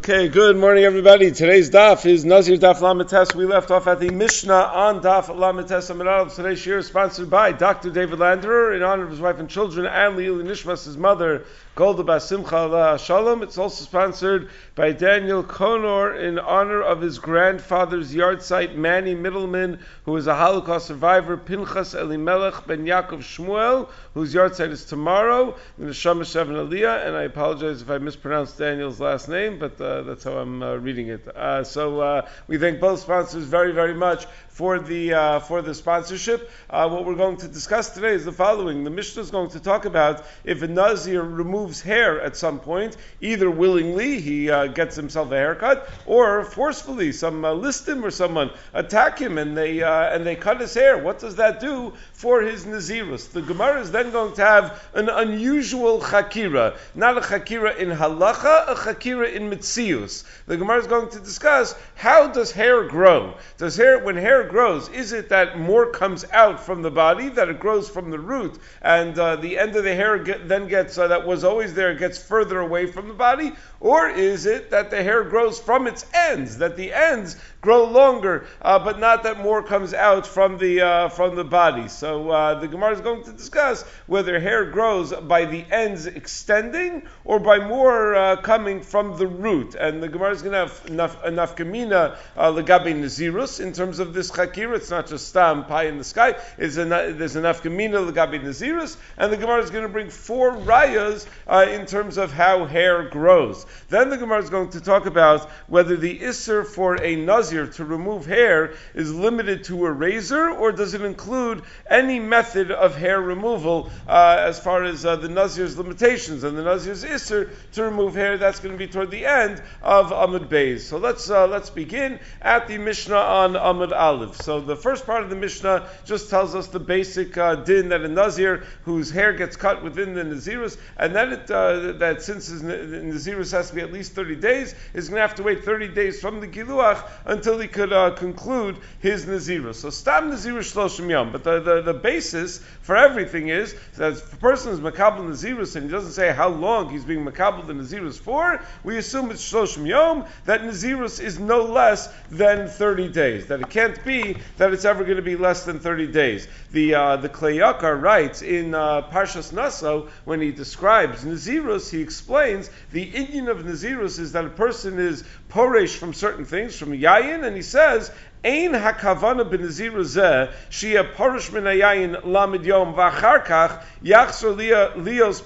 Okay, good morning, everybody. Today's daf is Nazir Daf Lamed Tes. We left off at the Mishnah on Daf Lamed Tes Amiral. Today's year is sponsored by Dr. David Landerer in honor of his wife and children, and Leili Nishmas, his mother, Golda Basimcha Shalom. It's also sponsored by Daniel Konor in honor of his grandfather's yard site, Manny Middleman, who is a Holocaust survivor, Pinchas Elimelech ben Yaakov Shmuel, whose yard site is tomorrow, in the Shama Shevin Aliyah, and I apologize if I mispronounced Daniel's last name, but uh, that's how I'm uh, reading it. Uh, so uh, we thank both sponsors very, very much for the uh, for the sponsorship. Uh, what we're going to discuss today is the following: the Mishnah is going to talk about if a nazir removes hair at some point, either willingly he uh, gets himself a haircut, or forcefully some uh, listim or someone attack him and they uh, and they cut his hair. What does that do for his nazirus? The Gemara is then going to have an unusual chakira, not a chakira in halacha, a chakira in mitzius. The Gemara is going to discuss how does hair grow? Does hair when hair grows? Is it that more comes out from the body, that it grows from the root, and uh, the end of the hair get, then gets, uh, that was always there, it gets further away from the body? Or is it that the hair grows from its ends, that the ends grow longer, uh, but not that more comes out from the, uh, from the body? So uh, the Gemara is going to discuss whether hair grows by the ends extending or by more uh, coming from the root. And the Gemara is going to have enough, enough kamina legabe nazirus in terms of this chakira. It's not just stam pie in the sky. It's an, there's enough kamina legabe nazirus, and the Gemara is going to bring four rayas uh, in terms of how hair grows. Then the Gemara is going to talk about whether the isser for a nazir to remove hair is limited to a razor, or does it include any method of hair removal uh, as far as uh, the nazir's limitations and the nazir's isser to remove hair. That's going to be toward the end of Amud Beis. So let's uh, let's begin at the Mishnah on Amud Aleph. So the first part of the Mishnah just tells us the basic uh, din that a nazir whose hair gets cut within the nazirus, and then it, uh, that since his nazirus has to be at least 30 days, is going to have to wait 30 days from the giluach until he could uh, conclude his nazirus. So stam nazirus shloshim yom. But the, the, the basis for everything is that if a person is makabel nazirus and he doesn't say how long he's being makabel the nazirus for, we assume it's shloshim yom that nazirus is no less than 30 days. That it can't be that it's ever going to be less than 30 days. The uh, the Kli Yakar writes in uh, Parshas Naso when he describes nazirus, he explains the Indian of nazirus is that a person is poresh from certain things, from yayin, and he says B'nazir zeh shia parish min hayayin lamid yom v'achar kach yachzor lios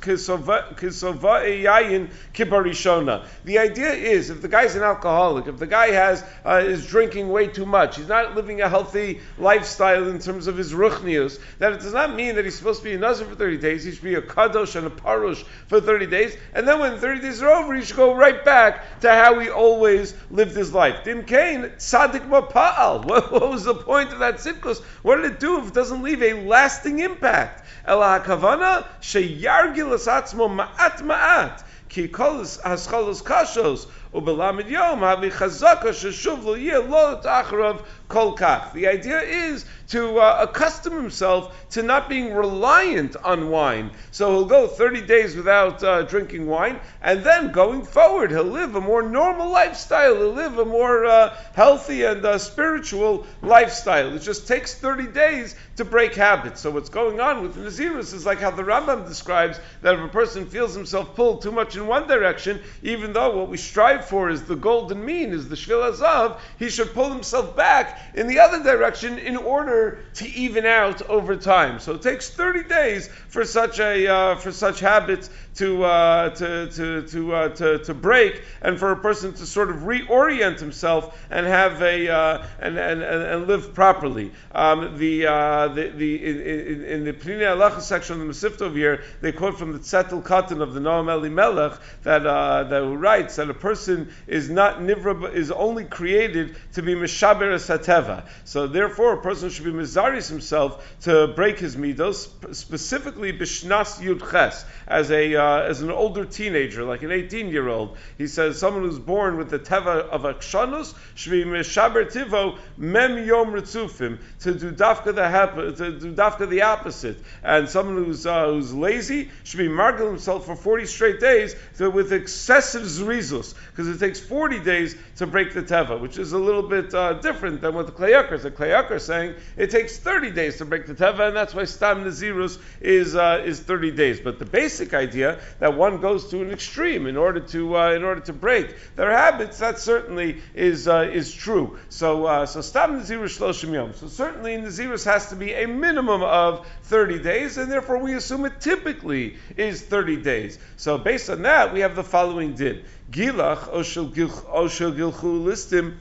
kisova yayin kibarishona. The idea is, if the guy's an alcoholic, if the guy has uh, is drinking way too much, he's not living a healthy lifestyle in terms of his ruchnius, that it does not mean that he's supposed to be a nazir for 30 days, he should be a kadosh and a parush for 30 days, and then when 30 days are over, he should go right back to how he always lived his life. Dim Kain, tzaddik Pa'al. What, what, was the point of that sipkus? What did it do if it doesn't leave a lasting impact? Ela hakavana sheyargil asatzmo ma'at ma'at. Ki kol haschalos kashos ubelamid yom havi chazaka sheshuv lo yeh lo ta'acharav kol kach. The idea is to uh, accustom himself to not being reliant on wine. So he'll go 30 days without uh, drinking wine, and then going forward, he'll live a more normal lifestyle. He'll live a more uh, healthy and uh, spiritual lifestyle. It just takes 30 days to break habits. So what's going on with Nazirus is like how the Rambam describes that if a person feels himself pulled too much in one direction, even though what we strive for is the golden mean, is the Shvil Hazahav, he should pull himself back in the other direction in order to even out over time. So it takes 30 days for such a uh, for such habits to uh, to to to, uh, to to break, and for a person to sort of reorient himself and have a uh, and, and, and live properly. Um, the, uh, the the in, in the Pnei Halacha section of the Mesivta over here, they quote from the Tzetel Katan of the Noam Elimelech that uh, that writes that a person is not nivra is only created to be mishaber sateva. So therefore, a person should be mizaris himself to break his midos, specifically bishnas yud yudches as a uh, as an older teenager, like an 18 year old. He says someone who's born with the teva of akshanus be mishaber tivo mem yom ritzufim to do dafka the hap- to do dafka the opposite. And someone who's uh, who's lazy should be margil himself for 40 straight days so with excessive zrizus, because it takes 40 days to break the teva, which is a little bit uh, different than what the Kli Yakar is. The Kli Yakar is saying it takes 30 days to break the teva, and that's why Stam Nazirus is, uh, is 30 days. But the basic idea that one goes to an extreme in order to, uh, in order to break their habits, that certainly is, uh, is true. So, uh, so Stam Nazirus Shloshim Yom. So certainly Nazirus has to be a minimum of 30 days, and therefore we assume it typically is 30 days. So based on that, we have the following did. Gilach oshel gilchu listim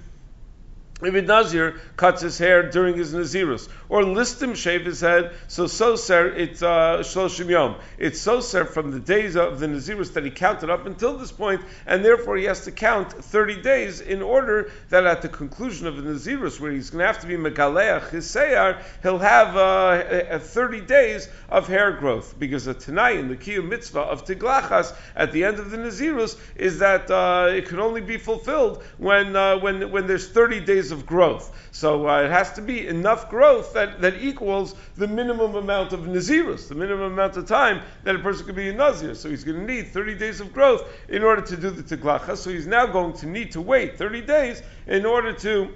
if a Nazir cuts his hair during his Nazirus, or listim shave his head, so soser it's uh, shloshim yom. It's soser from the days of the Nazirus that he counted up until this point, and therefore he has to count 30 days in order that at the conclusion of the Nazirus, where he's going to have to be megaleach his seyar, he'll have uh, 30 days of hair growth, because the Tanai in the Kiyum mitzvah of Tiglachas at the end of the Nazirus is that uh, it can only be fulfilled when, uh, when, when there's 30 days of growth. So uh, it has to be enough growth that, that equals the minimum amount of Nazirus, the minimum amount of time that a person could be a Nazir. So he's going to need 30 days of growth in order to do the Tiglacha. So he's now going to need to wait 30 days in order to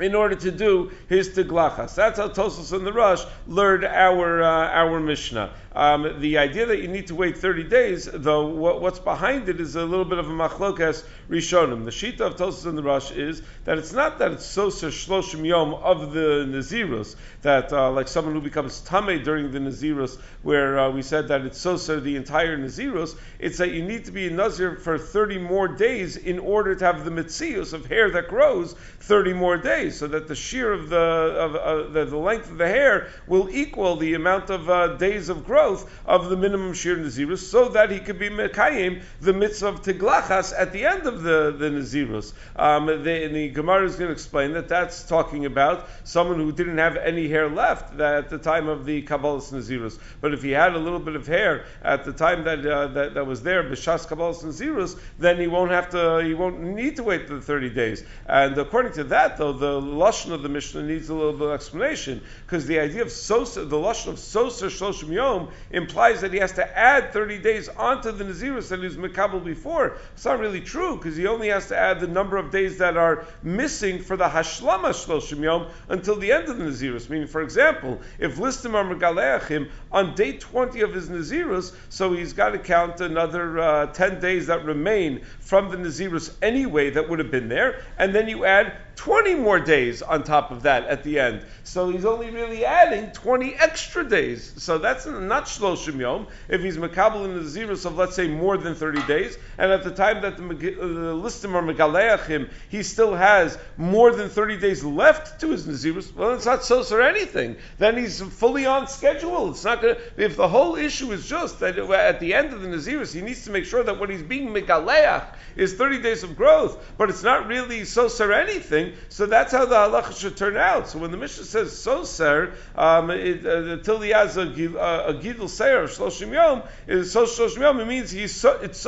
in order to do his tiglachas. That's how Tosfos and the Rosh learned our uh, our Mishnah. Um, the idea that you need to wait 30 days, though, what, what's behind it is a little bit of a machlokas rishonim. The shita of Tosfos and the Rosh is that it's not that it's soser shloshim yom of the Nazirus, that uh, like someone who becomes tame during the Nazirus, where uh, we said that it's soser the entire Nazirus, it's that you need to be a Nazir for 30 more days in order to have the mitzius of hair that grows 30 more days, so that the shear of the, of, uh, the, the, length of the hair will equal the amount of uh, days of growth of the minimum shir nazirus, so that he could be mekayim the mitzvah of tiglachas at the end of the the nazirus. Um, the, the Gemara is going to explain that that's talking about someone who didn't have any hair left at the time of the kabbalas nazirus. But if he had a little bit of hair at the time that uh, that, that was there b'shas kabbalas nazirus, then he won't have to he won't need to wait the thirty days. And according to that, though, the lashon of the Mishnah needs a little bit of explanation because the idea of sosa, the lashon of sosa shloshim yom implies that he has to add 30 days onto the Nazirus that he was Makabal before. It's not really true because he only has to add the number of days that are missing for the Hashlama Shloshim Yom until the end of the Nazirus. Meaning, for example, if Listim are Megaleachim on day 20 of his Nazirus, so he's got to count another uh, 10 days that remain from the Nazirus anyway that would have been there, and then you add 20 more days on top of that at the end. So he's only really adding 20 extra days. So that's not Shloshim Yom. If he's Makabal in the Zirus of, let's say, more than 30 days, and at the time that the, uh, the listim are Megaleachim, he still has more than 30 days left to his Nazirus, well, it's not Sos or anything. Then he's fully on schedule. It's not going to, if the whole issue is just that at the end of the Nazirus, he needs to make sure that what he's being Megaleach is 30 days of growth, but it's not really Sos or anything so that's how the halacha should turn out. So when the Mishnah says soser, um, it, uh, until he has a, uh, a gidul seir of shloshim yom, is so shloshim yom. It means he's so, it's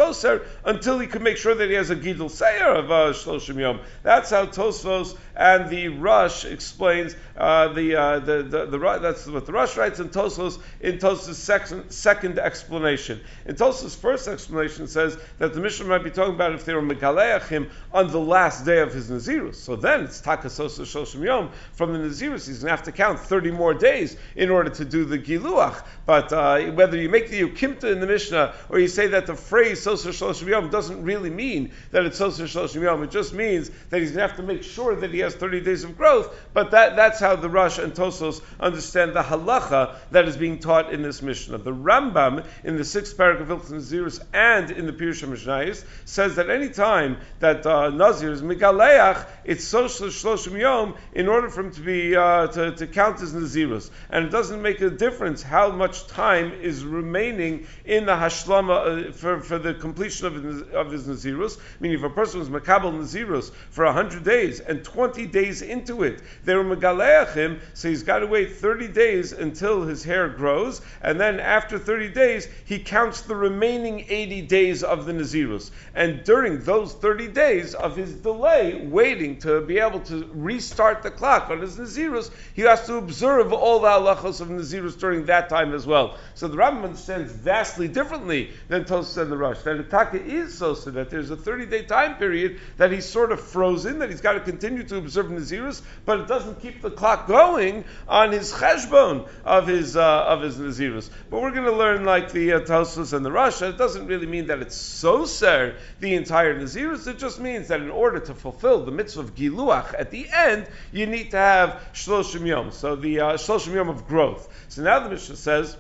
until he can make sure that he has a gidul seir of uh, shloshim yom. That's how Tosfos and the Rosh explains uh, the, uh, the, the, the, that's what the Rosh writes in Tosfos in Tosfos' second, second explanation. In Tosfos' first explanation says that the Mishnah might be talking about if they were megaleachim on the last day of his nazirus. So then it's takasos shoshim yom from the Nazirus. He's going to have to count 30 more days in order to do the giluach. But uh, whether you make the yukimta in the Mishnah or you say that the phrase sosa shoshim yom doesn't really mean that it's sosa shoshim yom, it just means that he's going to have to make sure that he has 30 days of growth. But that, that's how the Rosh and Tosfos understand the halacha that is being taught in this Mishnah. The Rambam in the sixth paragraph of Nazirus and in the Pirush Mishnayis says that any time that uh, Nazir is Migaleach, it's social shloshim yom in order for him to be uh, to, to count as nazirus, and it doesn't make a difference how much time is remaining in the hashlama uh, for, for the completion of his, of his nazirus. Meaning, if a person was makabel nazirus for hundred days and twenty days into it they were megaleachim, so he's got to wait thirty days until his hair grows, and then after thirty days he counts the remaining eighty days of the nazirus, and during those thirty days of his delay waiting to be able to restart the clock on his Nazirus, he has to observe all the halachos of Nazirus during that time as well. So the Rambam understands vastly differently than Tosfos and the Rosh. That Ataka is so so that there's a 30 day time period that he's sort of frozen, that he's got to continue to observe Nazirus, but it doesn't keep the clock going on his cheshbon of his uh, of his Nazirus. But we're going to learn like the uh, Tosfos and the Rosh. It doesn't really mean that it's so ser the entire Nazirus. It just means that in order to fulfill the mitzvah of Giluach at the end, you need to have Shloshim Yom. So the uh, Shloshim Yom of growth. So now the Mishnah says.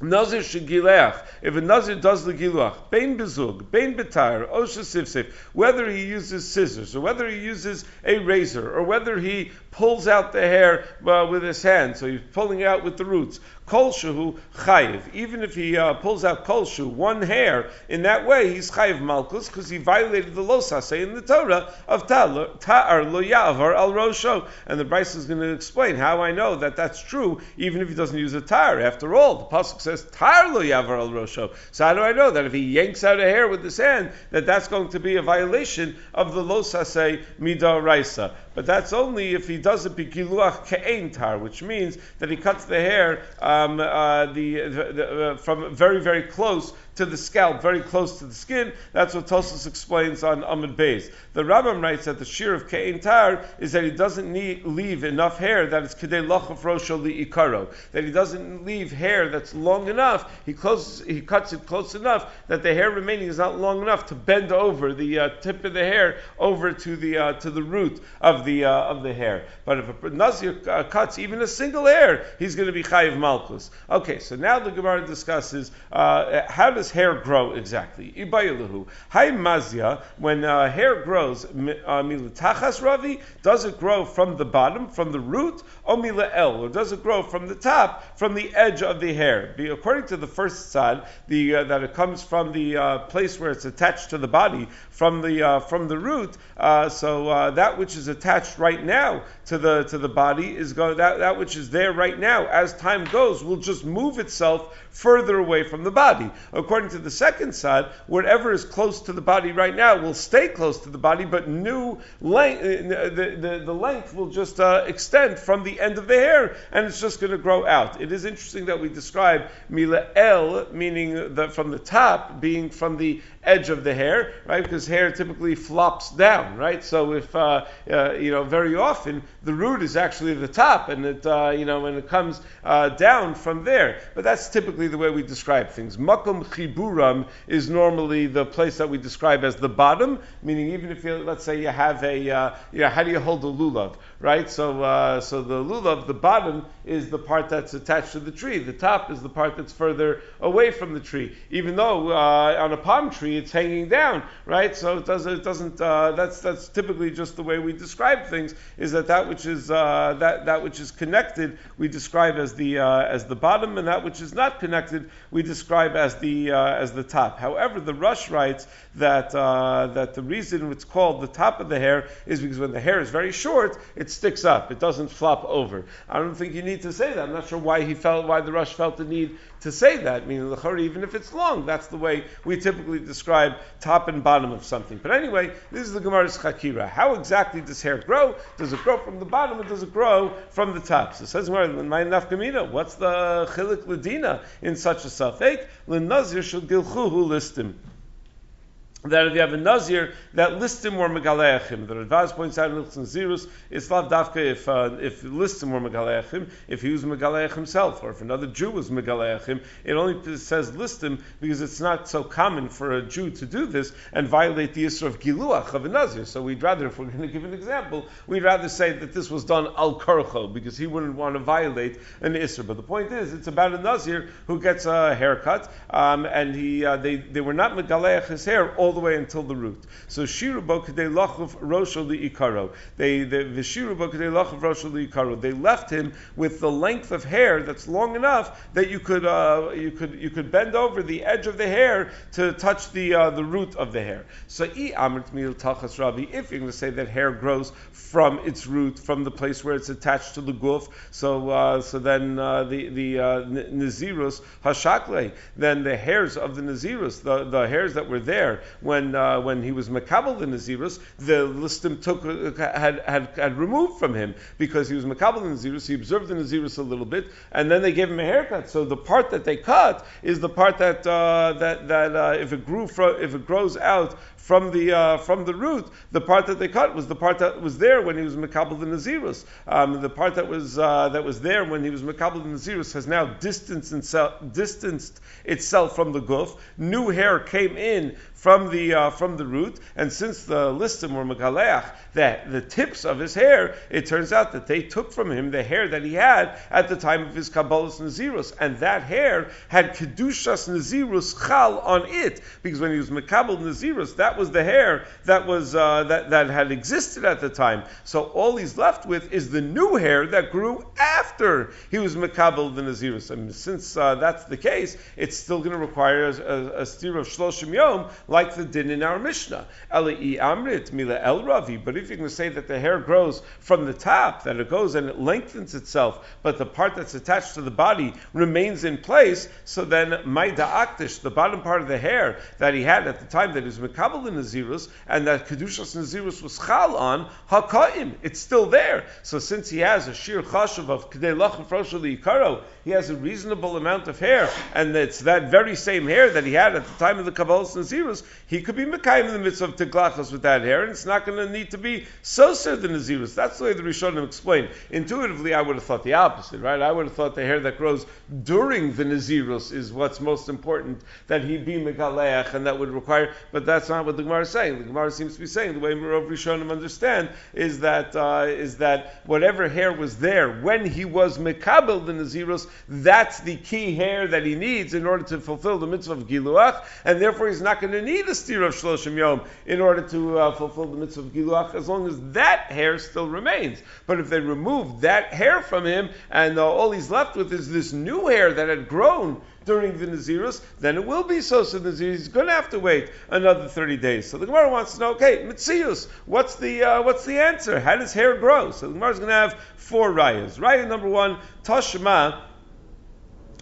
Nazir shegileach. If a nazir does the giluach, bein bezug, bein betar, osha sifsif, whether he uses scissors or whether he uses a razor or whether he pulls out the hair uh, with his hand, so he's pulling out with the roots. Kol shehu chayiv. Even if he uh, pulls out kolshu, one hair, in that way he's chayiv malchus because he violated the losase in the Torah of ta'ar lo yavar al rosho. And the Braisa is going to explain how I know that that's true, even if he doesn't use a tar. After all, the pasuk says tar lo yavar al rosho. So how do I know that if he yanks out a hair with his hand, that that's going to be a violation of the losase midah raisa? But that's only if he does it bikiluach ke'ein tar, which means that he cuts the hair um, uh, the, the, the uh, from very very close to the scalp, very close to the skin. That's what Tosfos explains on Amud Beis. The Rambam writes that the shear of Kein Tar is that he doesn't need, leave enough hair that it's Kedei Lochav Rosho Ikaro. That he doesn't leave hair that's long enough, he, closes, he cuts it close enough that the hair remaining is not long enough to bend over the uh, tip of the hair over to the, uh, to the root of the, uh, of the hair. But if a Nazir uh, cuts even a single hair, he's going to be Chayiv Malchus. Okay, so now the Gemara discusses uh, how does hair grow exactly? Ibayiluhu. Hai mazia, when uh, hair grows, uh, militachas ravi, does it grow from the bottom, from the root, or mila el, or does it grow from the top, from the edge of the hair? According to the first side, the, uh, that it comes from the uh, place where it's attached to the body, from the uh, from the root. Uh, so uh, that which is attached right now to the to the body is going that that which is there right now. As time goes, will just move itself further away from the body. According to the second side, whatever is close to the body right now will stay close to the body, but new length uh, the, the, the length will just uh, extend from the end of the hair, and it's just going to grow out. It is interesting that we describe mila el, meaning the, from the top, being from the edge of the hair, right? Because hair typically flops down, right? So if uh, uh, you know, very often the root is actually the top, and it uh, you know, when it comes uh, down from there. But that's typically the way we describe things. Makom chiburam is normally the place that we describe as the bottom, meaning even if you, let's say you have a, uh, you know, how do you hold a lulav, right? So uh, so the lulav, the bottom is the part that's attached to the tree. The top is the part that's further away from the tree. Even though on a palm tree it's hanging down, right? So it doesn't. It doesn't. Uh, that's that's typically just the way we describe things. Is that that which is uh, that that which is connected we describe as the uh, as the bottom, and that which is not connected we describe as the uh, as the top. However, the Rosh writes that uh, that the reason it's called the top of the hair is because when the hair is very short, it sticks up. It doesn't flop over. I don't think you need to say that. I'm not sure why he felt why the Rosh felt the need to say that, meaning the even if it's long, that's the way we typically describe top and bottom of something. But anyway, this is the Gemara's Chakira. How exactly does hair grow? Does it grow from the bottom or does it grow from the top? So it says my nafkamina. What's the chilik ladina in such a safek? L'nazir shel gilchuhu listim that if you have a Nazir that listim were Megaleachim. The Radvaz points out in Ilchon Zirus, it's not dafka if, uh, if listim were Megaleachim, if he was Megaleach himself, or if another Jew was Megaleachim, it only says listim because it's not so common for a Jew to do this and violate the Isra of Giluach of a Nazir. So we'd rather, if we're going to give an example, we'd rather say that this was done al Korcho, because he wouldn't want to violate an Isra. But the point is, it's about a Nazir who gets a haircut, um, and he, uh, they, they were not Megaleach his hair all the way until the root. So shiru bokadei lachav rosho ikaro. They the. They left him with the length of hair that's long enough that you could uh, you could you could bend over the edge of the hair to touch the uh, the root of the hair. So i amrit mil tachas. If you're going to say that hair grows from its root, from the place where it's attached to the guf, so uh, so then uh, the the uh, nazirus hashakle, then the hairs of the nazirus, the, the hairs that were there when uh, when he was makabel in the Nazirus, the listim took had, had had removed from him because he was makabel the Nazirus. He observed the Nazirus a little bit, and then they gave him a haircut. So the part that they cut is the part that uh, that that uh, if it grew if it grows out from the uh, from the root, the part that they cut was the part that was there when he was makabel in the nazirus. Um, the part that was uh, that was there when he was makabel in the nazirus has now distanced itself, distanced itself from the guf. New hair came in from the uh, from the root, and since the listim were megaleach, that the tips of his hair, it turns out that they took from him the hair that he had at the time of his kabbalah's nazirus, and that hair had kedushas nazirus chal on it, because when he was mekabel nazirus, that was the hair that was uh, that that had existed at the time. So all he's left with is the new hair that grew after he was mekabel the nazirus, and since uh, that's the case, it's still going to require a, a, a steer of shloshim yom like the din in our Mishnah. amrit mila el ravi. But if you're going to say that the hair grows from the top, that it goes and it lengthens itself, but the part that's attached to the body remains in place, so then maida aktish, the bottom part of the hair that he had at the time that was mekabel in Nazirus, and that kedushas Nazirus was chal on, hakaim, it's still there. So since he has a sheer chashav of kedei lachem ikaro, he has a reasonable amount of hair, and it's that very same hair that he had at the time of the Kabbalah's Nazirus, he could be Mekayim in the midst of Teglachos with that hair, and it's not going to need to be so the Nazirus. That's the way the Rishonim explain. Intuitively, I would have thought the opposite, right? I would have thought the hair that grows during the Nazirus is what's most important, that he be Megaleach, and that would require, but that's not what the Gemara is saying. The Gemara seems to be saying, the way Rav Rishonim understand, is that, uh, is that whatever hair was there when he was Mekabel the Nazirus, that's the key hair that he needs in order to fulfill the mitzvah of Giluach, and therefore he's not going to need a steer of Shloshim Yom in order to uh, fulfill the mitzvah of Giluach, as long as that hair still remains. But if they remove that hair from him, and uh, all he's left with is this new hair that had grown during the Nazirus, then it will be so. So Nazir he's going to have to wait another 30 days. So the Gemara wants to know, okay, Mitzius, what's the, uh, what's the answer? How does hair grow? So the Gemara is going to have four rayas. Raya number one, Tashma,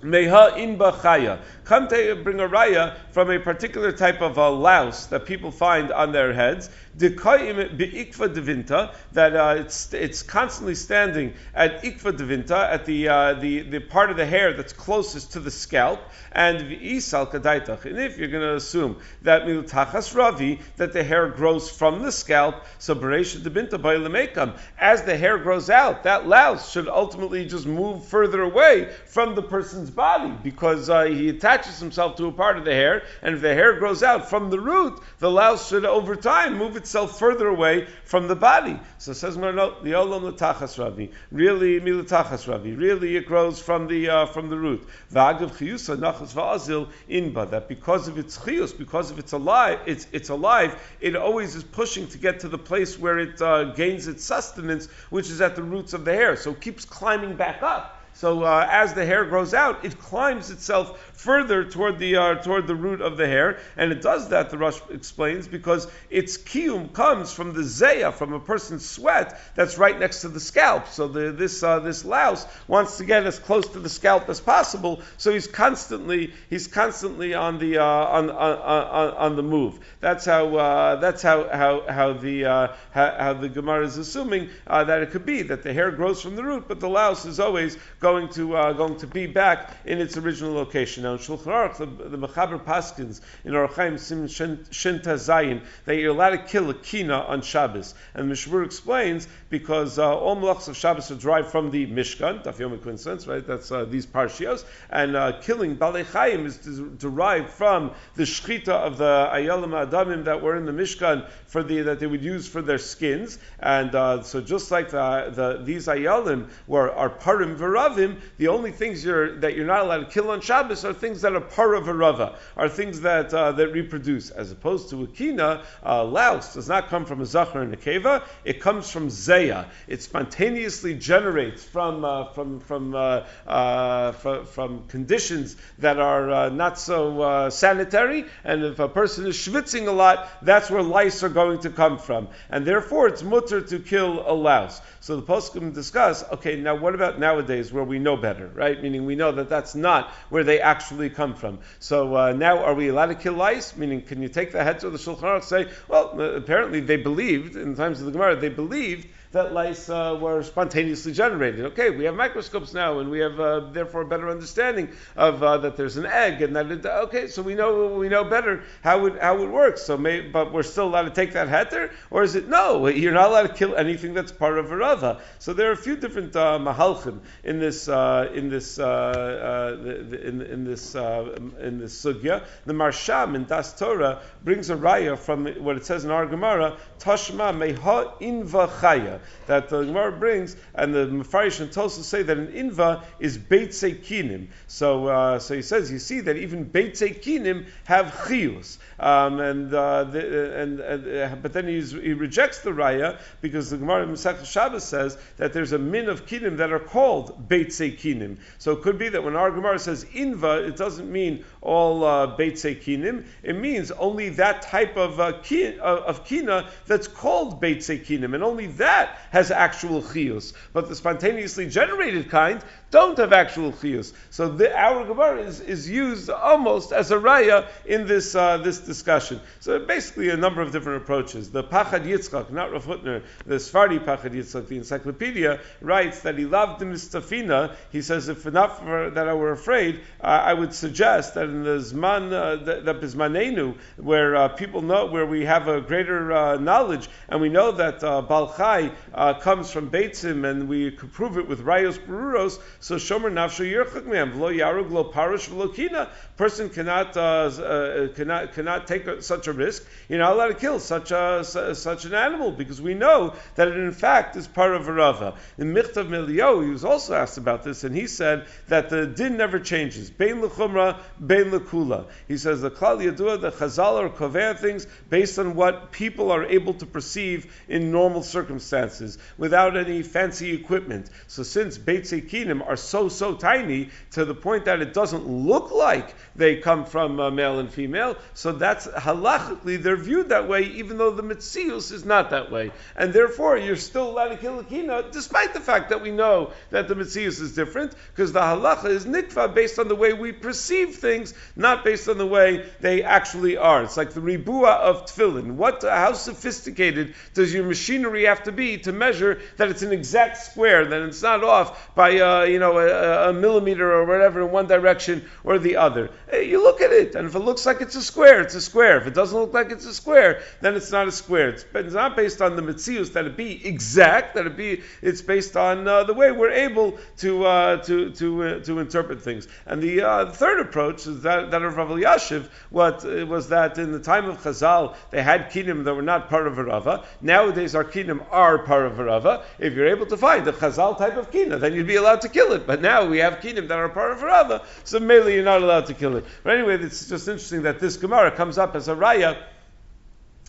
Meha in chaya. Come to bring a raya from a particular type of a louse that people find on their heads. Ikva devinta that uh, it's it's constantly standing at ikva devinta at the uh, the the part of the hair that's closest to the scalp and v'isal kadaitach. And if you're going to assume that miltachas ravi that the hair grows from the scalp, so beresha devinta by lemekam as the hair grows out, that louse should ultimately just move further away from the person's body because uh, he attaches himself to a part of the hair, and if the hair grows out from the root, the louse should over time move itself further away from the body. So says no, the olam latachas ravi. Really, milatachas ravi. Really, it grows from the uh, from the root. Va'agav chiyusa nachas va'azil inba. That because of its chiyus, because of its alive, it's it's alive. It always is pushing to get to the place where it uh, gains its sustenance, which is at the roots of the hair. So it keeps climbing back up. So uh, as the hair grows out, it climbs itself further toward the uh, toward the root of the hair, and it does that. The Rosh explains because its kium comes from the zeya, from a person's sweat that's right next to the scalp. So the, this uh, this louse wants to get as close to the scalp as possible. So he's constantly he's constantly on the uh, on, on, on, on the move. That's how uh, that's how how how the uh, how, how, the Gemara is assuming that it could be that the hair grows from the root, but the louse is always going to uh, going to be back in its original location. Now in Shulchan Aruch, the, the Mechaber Paskins in Orchaim Sim Shinta Zayin, that you're allowed to kill a kina on Shabbos. And Mishmur explains because uh, all malachs of Shabbos are derived from the Mishkan, Dafyomi coincidence, right? That's uh, these parshios, and uh, killing Balei Chayim is derived from the shchita of the Ayalim Adamim that were in the Mishkan for the that they would use for their skins. And uh, so just like the, the these Ayalim were are parim v'rav the only things you're, that you're not allowed to kill on Shabbos are things that are para v'rava, are things that uh, that reproduce, as opposed to a kina, uh, louse does not come from a zachar and a keva, it comes from zeya. It spontaneously generates from uh, from from, uh, uh, from, from conditions that are uh, not so sanitary, and if a person is schwitzing a lot, that's where lice are going to come from, and therefore it's mutter to kill a louse. So the poskim discuss, okay, now what about nowadays where we know better, right? Meaning we know that that's not where they actually come from. So uh, now, are we allowed to kill lice? Meaning, can you take the heads of the Shulchan Aruch say, well, uh, apparently they believed in times of the Gemara, they believed that lice uh, were spontaneously generated. Okay, we have microscopes now, and we have uh, therefore a better understanding of uh, that there's an egg, and that it, okay, so we know we know better how it how it works. So, may, but we're still allowed to take that heter, or is it no? You're not allowed to kill anything that's part of a rava. So there are a few different uh, mahalchim in this uh, in this uh, uh, in, in this in this sugya. The Maharsham in Das Torah brings a raya from what it says in our Gemara, Tashma meha inva chaya that the Gemara brings, and the Mefarish and Tosa say that an inva is Beitzei Kinim. So, uh, so he says, you see that even Beitzei Kinim have chiyus. Um, and, uh, the, and, uh, but then he rejects the raya because the Gemara in Masech Shabbos says that there's a min of kinim that are called beitzei kinim. So it could be that when our Gemara says inva, it doesn't mean all uh, beitzei kinim. It means only that type of uh, ki, uh, of kina that's called beitzei kinim, and only that has actual chiyus. But the spontaneously generated kind don't have actual chiyus. So the, our Gemara is, is used almost as a raya in this uh, this discussion. So basically a number of different approaches. The Pachad Yitzchak, not Rav Hutner, the Sfardi Pachad Yitzchak, the encyclopedia, writes that he loved the Mistafina. He says, if not for that I were afraid, uh, I would suggest that in the Zman, uh, that, that Bismanenu, where uh, people know, where we have a greater uh, knowledge, and we know that uh, Balchai uh, comes from Beitzim, and we could prove it with Rayos Beruros, so Shomer Nafsho Yerchak Me'am, V'lo Yarug, Lo Parush, V'lo Kina, person cannot, uh, cannot, cannot take a, such a risk. You're not allowed to kill such a, such an animal, because we know that it in fact is part of a rava. In Michtav MeEliyahu, he was also asked about this, and he said that the din never changes. Bein lechumra, bein lekula. He says the klal yadua, the chazal are kovea things based on what people are able to perceive in normal circumstances, without any fancy equipment. So since Beit Kinim are so so tiny to the point that it doesn't look like they come from uh, male and female, so that's halachically they're viewed that way, even though the mitzius is not that way, and therefore you're still allowed to kill a kina, despite the fact that we know that the mitzius is different, because the halacha is nikva based on the way we perceive things, not based on the way they actually are. It's like the ribua of tefillin. What, how sophisticated does your machinery have to be to measure that it's an exact square, that it's not off by uh, you know a, a, millimeter or whatever in one direction or the other? You look at it, and if it looks like it's a square, it's a square. If it doesn't look like it's a square, then it's not a square. It's, it's not based on the mitzius that it be exact, that it be. It's based on uh, the way we're able to uh, to to uh, to interpret things. And the, uh, the, third approach is that, that of Rav Elyashiv. What uh, was that in the time of Chazal they had kinim that were not part of a rava. Nowadays our kinim are part of a rava. If you're able to find a Chazal type of kina, then you'd be allowed to kill it. But now we have kinim that are part of rava, so mainly you're not allowed to kill it. But anyway, it's just interesting that this Gemara comes up as a raya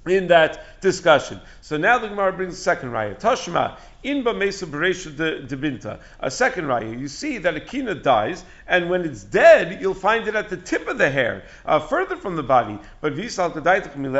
in that discussion. So now the Gemara brings the second raya. Tashma in Bamesa Beresha de Binta. A second raya. You see that a kina dies, and when it's dead, you'll find it at the tip of the hair, uh, further from the body. But Visal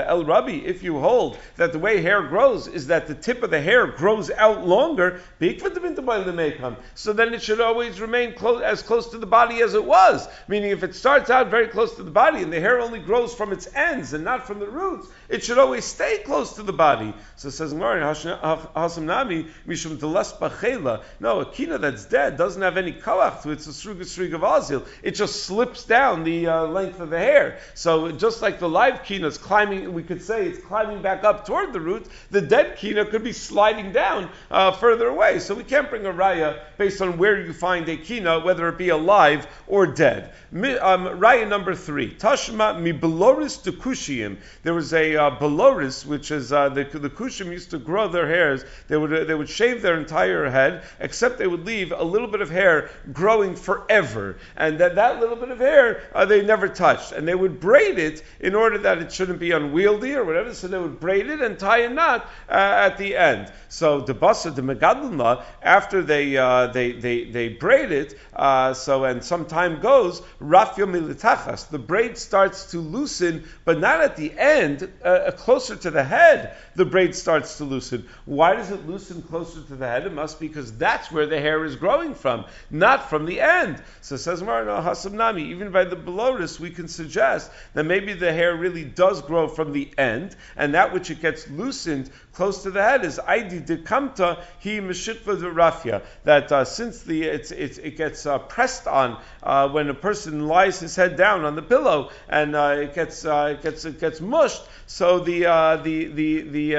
El Rabbi, if you hold that the way hair grows is that the tip of the hair grows out longer, debinta so then it should always remain close, as close to the body as it was. Meaning, if it starts out very close to the body and the hair only grows from its ends and not from the roots, it should always stay close to the body. So says Hasam Nami Mishum Bachela. No, a kina that's dead doesn't have any koach to it. its a sruga sruga of azil. It just slips down the uh, length of the hair. So just like the live kina is climbing, we could say it's climbing back up toward the root, the dead kina could be sliding down uh, further away. So we can't bring a raya based on where you find a kina, whether it be alive or dead. Um, raya number three. Tashma mi beloris to kushim. There was a uh, beloris, which is uh, the, the kushim used to grow their hairs. They would, they would shave their entire head, except they would leave a little bit of hair growing forever. And that, that little bit of hair uh, they never touched. And they would braid it in order that it shouldn't be unwieldy or whatever. So they would braid it and tie a knot uh, at the end. So the basa, the megadlma, after they, uh, they, they, they braid it, uh, so and some time goes, rafio militachas, the braid starts to loosen, but not at the end, uh, closer to the head, the braid starts to loosen. Why does it loosen closer? Closer to the head, it must be because that's where the hair is growing from, not from the end. So says Marno Hasamnami, even by the belotus, we can suggest that maybe the hair really does grow from the end, and that which it gets loosened close to the head is Aidi dekamta he meshitva rafia. That uh, since the it's, it's, it gets uh, pressed on uh, when a person lies his head down on the pillow and uh, it gets uh, it gets it gets mushed. So the uh, the the the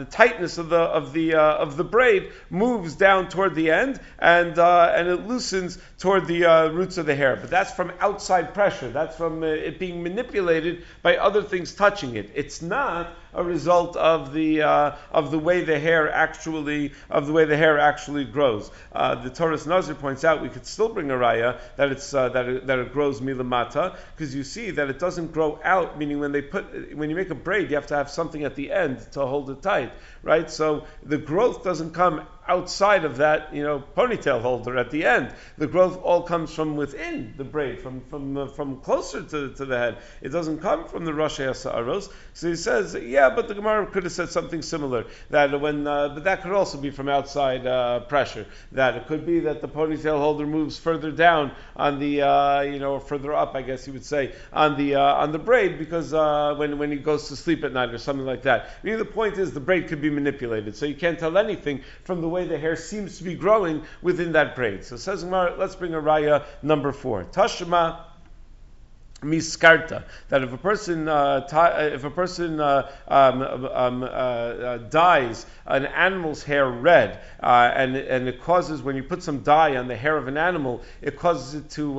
the tightness of the of the of the braid moves down toward the end and and it loosens toward the roots of the hair. But that's from outside pressure. That's from it being manipulated by other things touching it. It's not a result of the uh, of the way the hair actually of the way the hair actually grows. Uh, the Toras Nazir points out we could still bring a raya that it's uh, that it, that it grows milamata because you see that it doesn't grow out. Meaning when they put when you make a braid, you have to have something at the end to hold it tight, right? So the growth doesn't come outside of that, you know, ponytail holder at the end. The growth all comes from within the braid, from from uh, from closer to, to the head. It doesn't come from the Rosh Hashanah. So he says, yeah, but the Gemara could have said something similar. That when, uh, but that could also be from outside uh, pressure. That it could be that the ponytail holder moves further down on the, uh, you know, further up, I guess you would say, on the uh, on the braid because uh, when when he goes to sleep at night or something like that. I mean, the point is the braid could be manipulated, so you can't tell anything from the way the hair seems to be growing within that braid. So says Gemara, let's bring a raya number four. Tashma miskarta that if a person uh, uh, if a person uh, um, um, uh, uh, dyes an animal's hair red uh, and and it causes when you put some dye on the hair of an animal it causes it to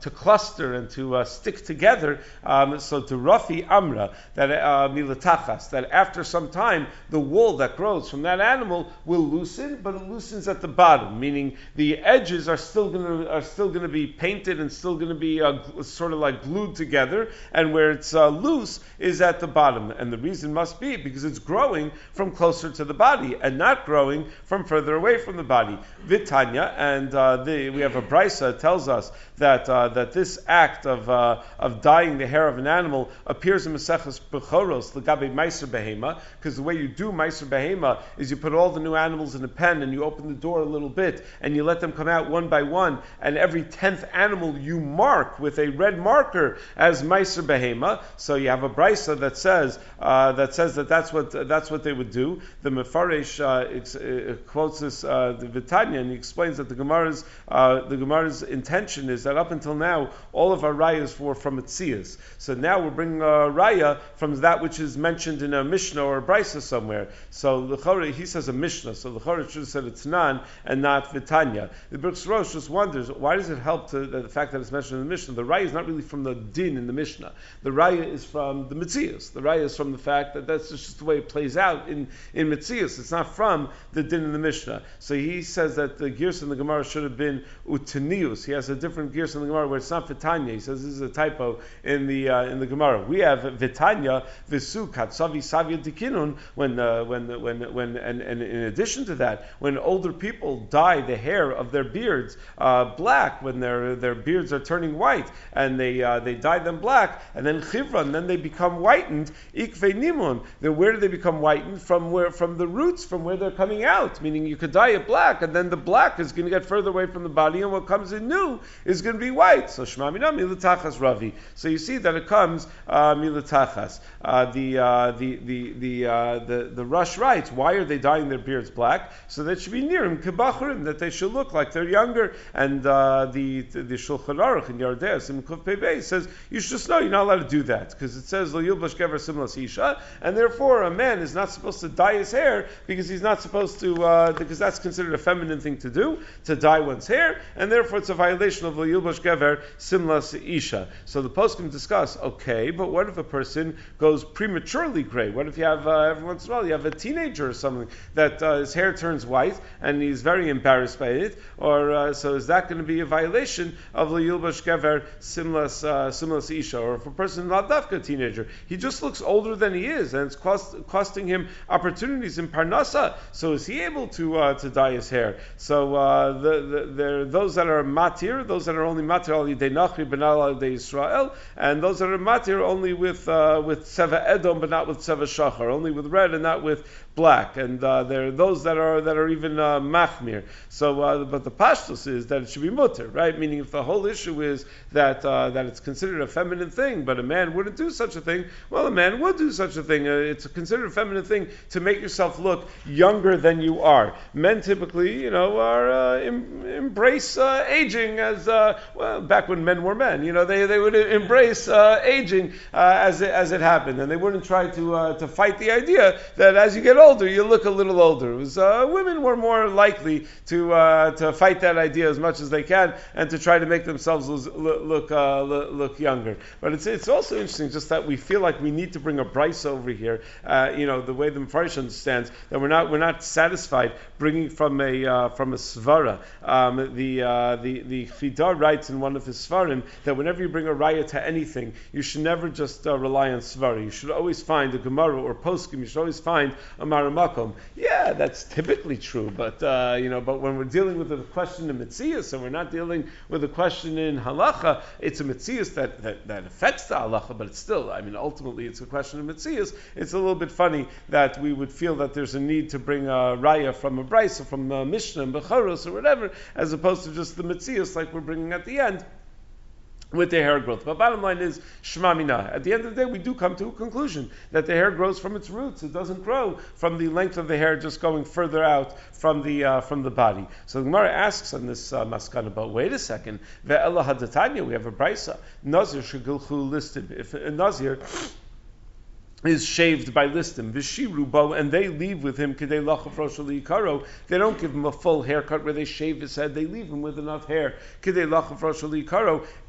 to cluster and to stick together um, so to rafi amra that milatachas that after some time the wool that grows from that animal will loosen but it loosens at the bottom meaning the edges are still going to are still going to be painted and still going to be sort of like glued glued together, and where it's uh, loose is at the bottom. And the reason must be because it's growing from closer to the body and not growing from further away from the body. Vitanya, and uh, the, we have a brisa tells us that uh, that this act of uh, of dyeing the hair of an animal appears in Maseches Bechoros Legabe Meiser Behema, because the way you do Meiser Behema is you put all the new animals in a pen and you open the door a little bit and you let them come out one by one, and every tenth animal you mark with a red marker as Meiser Behema. So you have a brisa that says uh, that says that that's what that's what they would do. The Mefarish uh, uh, quotes this uh, the Vitanya and he explains that the Gemara's uh, the Gemara's intention is that up until now all of our rayas were from Mitzias. So now we're bringing a raya from that which is mentioned in a Mishnah or a brisa somewhere. So the he says a Mishnah. So the should have said it's Nan and not Vitanya. The Brooks Rosh just wonders why does it help to the fact that it's mentioned in the Mishnah? The raya is not really from the din in the Mishnah. The raya is from the Mitzias. The raya is from the fact that that's just the way it plays out in, in Mitzias. It's not from the din in the Mishnah. So he says that the gears in the Gemara should have been utinius. He has a different gears in the Gemara where it's not vitanya. He says this is a typo in the uh, in the Gemara. We have vitanya visu katsavi savia dikinun when uh, when when when and, and in addition to that, when older people dye the hair of their beards uh, black when their their beards are turning white and they uh, they dye them black, and then chivra, then they become whitened. Ikve nimun. Then where do they become whitened? From where? From the roots, from where they're coming out. Meaning you could dye it black, and then the black is going to get further away from the body, and what comes in new is going to be white. So shma mina milatachas ravi. So you see that it comes uh, milatachas. Uh, the, uh, the the the uh, the the Rosh writes, why are they dyeing their beards black? So that should be near him kibachurim, that they should look like they're younger. And uh, the the, Shulchan Aruch in Yardei Simkuf Pei says says you should just know you're not allowed to do that because it says Yilbash Gever Simlas Isha, and therefore a man is not supposed to dye his hair because he's not supposed to uh, because that's considered a feminine thing to do to dye one's hair, and therefore it's a violation of Yilbash Gever Simlas Isha. So the post can discuss okay, but what if a person goes prematurely gray? What if you have uh, every once in a while you have a teenager or something that uh, his hair turns white and he's very embarrassed by it, or uh, so is that going to be a violation of Yilbash Gever Simlas? Similar to Isha, or if a person is not dafka teenager, he just looks older than he is, and it's cost, costing him opportunities in Parnasa. So is he able to uh, to dye his hair? So uh, the, the, there those that are matir, those that are only matir al nachri benal al Israel, and those that are matir only with uh, with seva edom, but not with seva shachar, only with red and not with black, and uh, there are those that are that are even uh, machmir. So, uh, but the pashtus is that it should be mutter, right? Meaning, if the whole issue is that uh, that it's considered a feminine thing, but a man wouldn't do such a thing, well, a man would do such a thing. Uh, it's considered a feminine thing to make yourself look younger than you are. Men typically, you know, are uh, em- embrace aging as well. Back when men were men, you know, they, they would embrace aging as it, as it happened, and they wouldn't try to to fight the idea that as you get older, you look a little older. Was, uh, women were more likely to uh, to fight that idea as much as they can and to try to make themselves look look, uh, look younger. But it's it's also interesting just that we feel like we need to bring a Braisa over here. Uh, you know the way the Mefarish understands that we're not we're not satisfied bringing from a uh, from a svara. Um, the the the Chida writes in one of his svarim that whenever you bring a raya to anything, you should never just rely on svara. You should always find a gemara or poskim. You should always find a maramakom. Yeah, that's typically true, but uh, you know, but when we're dealing with the question in mitzias and we're not dealing with a question in halacha, it's a mitzias that, that, that affects the halacha, but it's still, I mean, ultimately it's a question of mitzias. It's a little bit funny that we would feel that there's a need to bring a raya from a Braisa, from a mishnah, and becharos, or whatever, as opposed to just the mitzias like we're bringing at the end with the hair growth. But bottom line is shmamina. At the end of the day, we do come to a conclusion that the hair grows from its roots. It doesn't grow from the length of the hair just going further out from the uh, from the body. So the Gemara asks on this uh, but wait a second. Ve'ela hadatanya, we have a Braisa. Nazir shegilchu listed. If a nazir is shaved by listim, vishirubo, and they leave with him kedei lachafroshali. They don't give him a full haircut where they shave his head. They leave him with enough hair kedei lachafroshali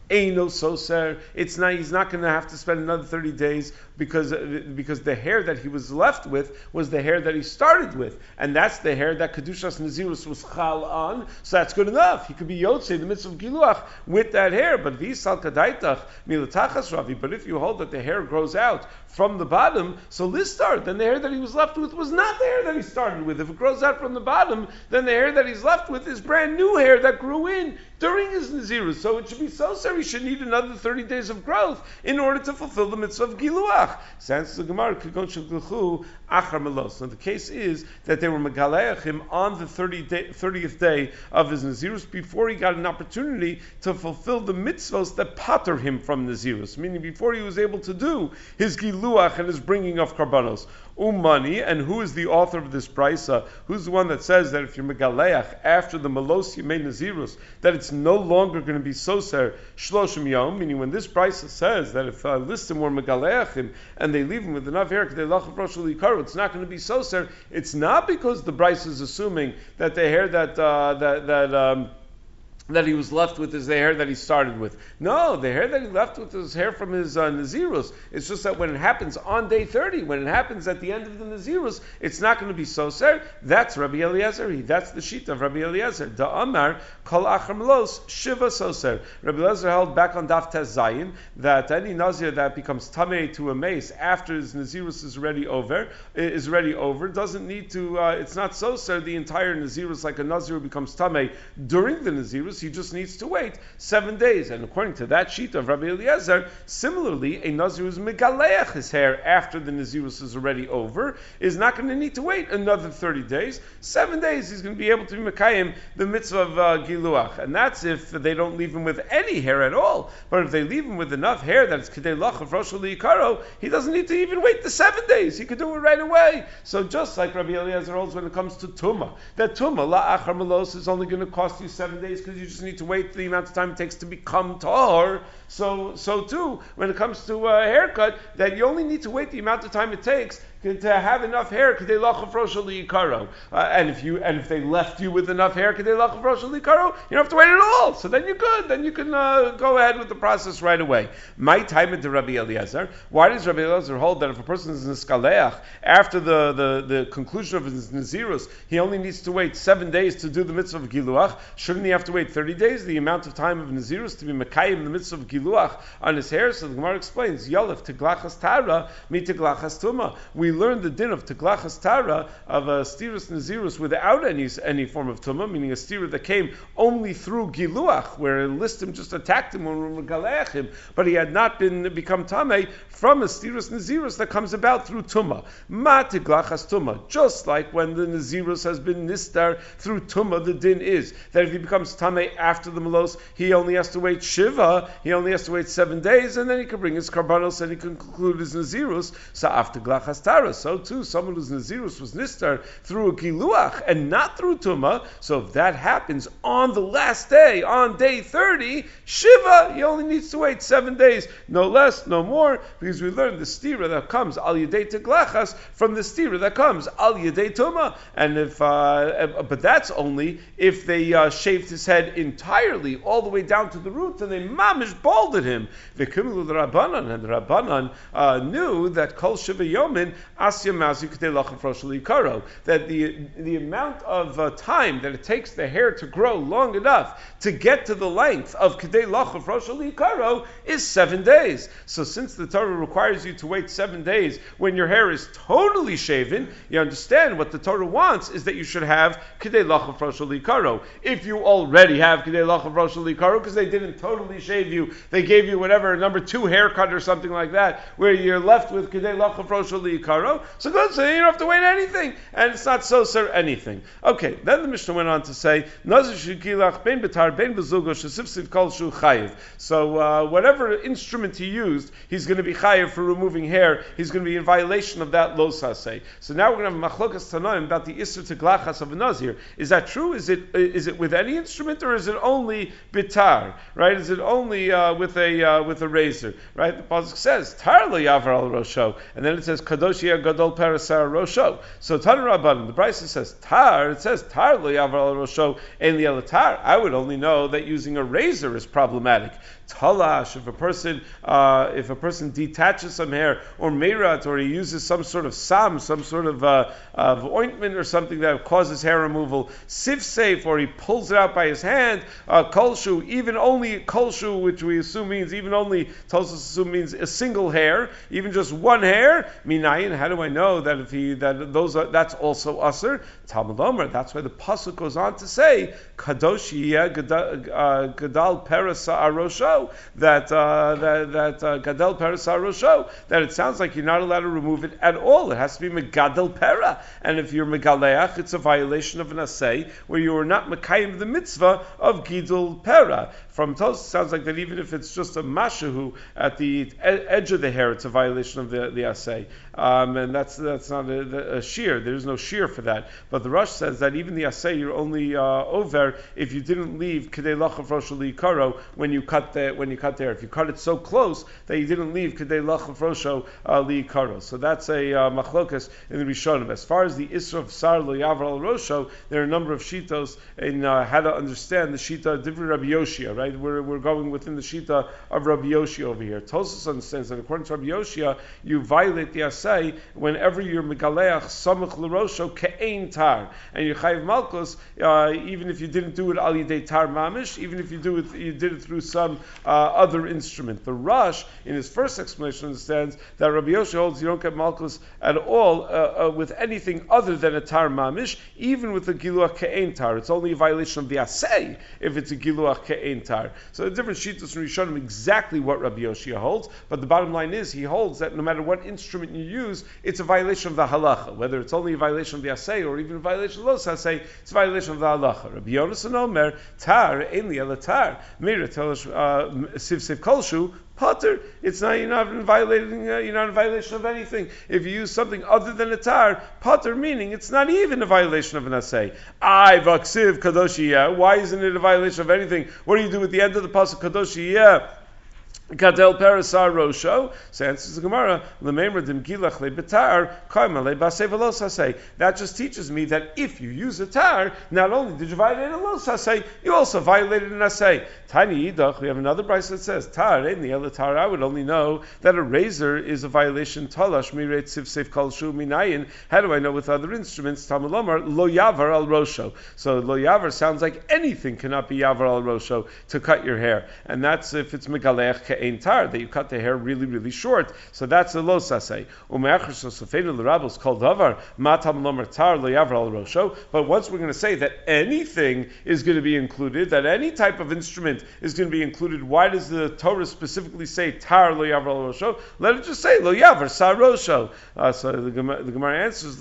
karo, Eino soser. It's not. He's not going to have to spend another thirty days because because the hair that he was left with was the hair that he started with, and that's the hair that kedushas nazirus was chal on. So that's good enough. He could be yotze the mitzvah of giluach with that hair. But visal kadaitach milatachas ravi. But if you hold that the hair grows out from the bottom, so listar, then the hair that he was left with was not the hair that he started with. If it grows out from the bottom, then the hair that he's left with is brand new hair that grew in during his nazirus. So it should be so sorry. He should need another 30 days of growth in order to fulfill the mitzvah of Giluach. Since the Gemara, Kagon Shulchu, Achar Melos. So the case is that they were Megaleach him on the 30 day, 30th day of his nazirus before he got an opportunity to fulfill the mitzvahs that patter him from nazirus, meaning before he was able to do his Giluach and his bringing of karbanos umani, and who is the author of this Braisa? Who's the one that says that if you're megaleach after the melos yemei nazirus, that it's no longer going to be soser shloshim yom, meaning when this Braisa says that if uh, listim were megaleachim and they leave him with enough hair, they lach it's not going to be soser. It's not because the brisa is assuming that the hair that uh, that that um, that he was left with is the hair that he started with. No, the hair that he left with is hair from his uh, Nazirus. It's just that when it happens on day 30, when it happens at the end of the Nazirus, it's not going to be so soser. That's Rabbi Eliezer. That's the sheet of Rabbi Eliezer. Da Amar, Kol Achram Shiva Soser. Rabbi Eliezer held back on Daf Tes Zayin that any Nazir that becomes Tameh to a mace after his Nazirus is ready over, is ready over, doesn't need to, uh, it's not so Soser, the entire Nazirus, like a Nazir who becomes Tameh during the Nazirus he just needs to wait seven days. And according to that sheet of Rabbi Eliezer, similarly, a Nazir who's megaleach his hair after the Nazirus is already over is not going to need to wait another 30 days. Seven days he's going to be able to be Mekayim the mitzvah of uh, Giluach. And that's if they don't leave him with any hair at all. But if they leave him with enough hair that it's Kedei Lach of Rosh Yikaro, he doesn't need to even wait the seven days. He could do it right away. So just like Rabbi Eliezer holds when it comes to Tumah, that Tumah, La Achar Melos, is only going to cost you seven days because you just need to wait the amount of time it takes to become tahor. So, so too, when it comes to a haircut, that you only need to wait the amount of time it takes to have enough hair, uh, and if you and if they left you with enough hair, you don't have to wait at all. So then you're good. Then you can uh, go ahead with the process right away. My time to Rabbi Eliezer. Why does Rabbi Eliezer hold that if a person is in skaleach after the, the, the conclusion of his nazirus, he only needs to wait seven days to do the mitzvah of giluach? Shouldn't he have to wait thirty days? The amount of time of nazirus to be mekayim the mitzvah of giluach on his hair. So the Gemara explains yolef teglachas tara mi teglachas tuma. We learned the din of teglachas tara of a stirus nazirus without any any form of tuma, meaning a stira that came only through giluach, where listim just attacked him when we him, but he had not been become tame from a stirus nazirus that comes about through tuma. Ma teglachas tuma. Just like when the nazirus has been nistar through tuma, the din is that if he becomes tame after the malos, he only has to wait shiva. He only has to wait seven days, and then he can bring his karbanos and he can conclude his nazirus. So after glachas tara, so too someone whose nazirus was nistar through a giluach and not through tuma. So if that happens on the last day, on day thirty, shiva, he only needs to wait seven days, no less, no more, because we learned the stira that comes al yedei teglachas from the stira that comes al yedei tuma, and if uh, but that's only if they uh, shaved his head entirely all the way down to the roots and they mamish balded him. The Rabbanan and the Rabbanan uh, knew that kol shiva yomin asya mazu that the the amount of uh, time that it takes the hair to grow long enough to get to the length of kedei lachav rosh is seven days. So since the Torah requires you to wait seven days when your hair is totally shaven, you understand what the Torah wants is that you should have kedei lachav rosh If you already have kedei lachav rosh because they didn't totally shave you, they gave you whatever number two haircut or something like that, where you're left with kedei rosh So good, so you don't have to wait anything, and it's not so sir anything. Okay, then the Mishnah went on to say nazir shikilach ben betar ben bezugo shesif kol shu chayiv. So uh, whatever instrument he used, he's going to be chayiv for removing hair. He's going to be in violation of that losase. So now we're going to have machlokas tanoim about the isra teglachas of a nazir. Is that true? Is it is it with any instrument or is it only bitar? Right? Is it only uh, with a uh, with a razor? Right? The pasuk says tar lo yavar al rosho, and then it says kadoshia gadol parasar rosho. So Tan Rabban, the Braisa says tar. It says tar lo yavar al rosho en tar. I would only know that using a razor is problematic talash, if a person uh, if a person detaches some hair, or merat, or he uses some sort of sam, some sort of, uh, of ointment or something that causes hair removal, sif safe, or he pulls it out by his hand, uh, kolshu, even only kolshu, which we assume means even only Tosfos assume means a single hair, even just one hair. Minayin, how do I know that if he that those are, that's also usher? Talmud Omer. That's why the pasuk goes on to say kadoshi gadal uh, perasa arosha that uh, that uh, gadel pera sarosho that it sounds like you're not allowed to remove it at all. It has to be megadel pera, and if you're megaleach, it's a violation of an assay where you are not mekayim the mitzvah of gidul pera. From Tos, sounds like that even if it's just a mashahu at the edge of the hair, it's a violation of the the assay, um, and that's that's not a, a, shear. There's no shear for that. But the Rosh says that even the assay you're only uh, over if you didn't leave kedei lachav rosh when you cut the when you cut there. If you cut it so close that you didn't leave kedei lachav uh, li karo. So that's a uh, machlokas in the Rishonim. As far as the isra of sar lo yavar rosho, there are a number of shitos in uh, how to understand the shita of Rabbi Yoshia. Right, we're, we're going within the shita of Rabbi Yoshia over here. Tosfos understands that according to Rabbi Yoshia, you violate the asay whenever you're megaleach samach l'rosho ke'ein tar, and you chayiv malchus uh, even if you didn't do it al yidei tar mamish, even if you do it you did it through some uh, other instrument. The Rosh, in his first explanation, understands that Rabbi Yoshi holds you don't get malchus at all uh, uh, with anything other than a tar mamish, even with a giluach ke'en tar. It's only a violation of the asay if it's a giluach ke'en tar. So the different shittas from Rishonim exactly what Rabbi Yoshi holds, but the bottom line is he holds that no matter what instrument you use, it's a violation of the halacha. Whether it's only a violation of the asay or even a violation of los asay, it's a violation of the halacha. Rabbi Yonasan Omer tar enli tar. Mira uh, siv siv kolshu potter. It's not you're not violating uh, you're not in violation of anything. If you use something other than a tar, potter meaning it's not even a violation of an assay. I vaksiv kadoshi Why isn't it a violation of anything? What do you do at the end of the pasuk kadoshi Kadel Parasar Rosho, so Gemara, That just teaches me that if you use a tar, not only did you violate a los hasei, you also violated an asay. Tiny Yidach, we have another price that says, tar, in the other tar, I would only know that a razor is a violation, talash miret siv seif kol shu minayin. How do I know with other instruments? Tamulomar, lo yavar al rosho. So lo yavar sounds like anything cannot be yavar al rosho to cut your hair. And that's if it's megalech ein tar, that you cut the hair really, really short. So that's a lo sasei. Umeachar the rabbis called davar, matam lomer tar lo rosho. But once we're going to say that anything is going to be included, that any type of instrument is going to be included, why does the Torah specifically say tar lo yavar al rosho? Let it just say lo sar rosho. Uh, so the Gemara, answers the Gemara answers,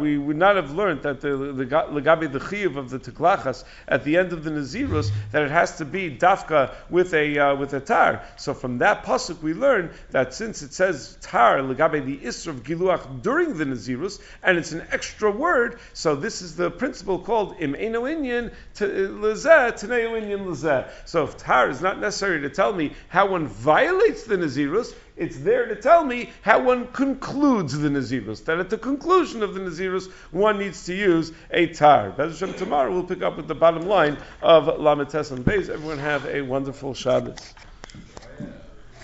we would not have learned that the legabe the chiyuv of the teglachas at the end of the nazirus that it has to be dafka with a uh, with a tar. So from that pasuk we learn that since it says tar legabe the isra of giluach during the nazirus, and it's an extra word, so this is the principle called im eno inyan lezeh teneo inyan lezeh. So if tar is not necessary to tell me how one violates the nazirus, it's there to tell me how one concludes the Nazirus. That at the conclusion of the Nazirus, one needs to use a tar. Bezashem, tomorrow we'll pick up with the bottom line of Lamed Tes and Beis. Everyone have a wonderful Shabbos.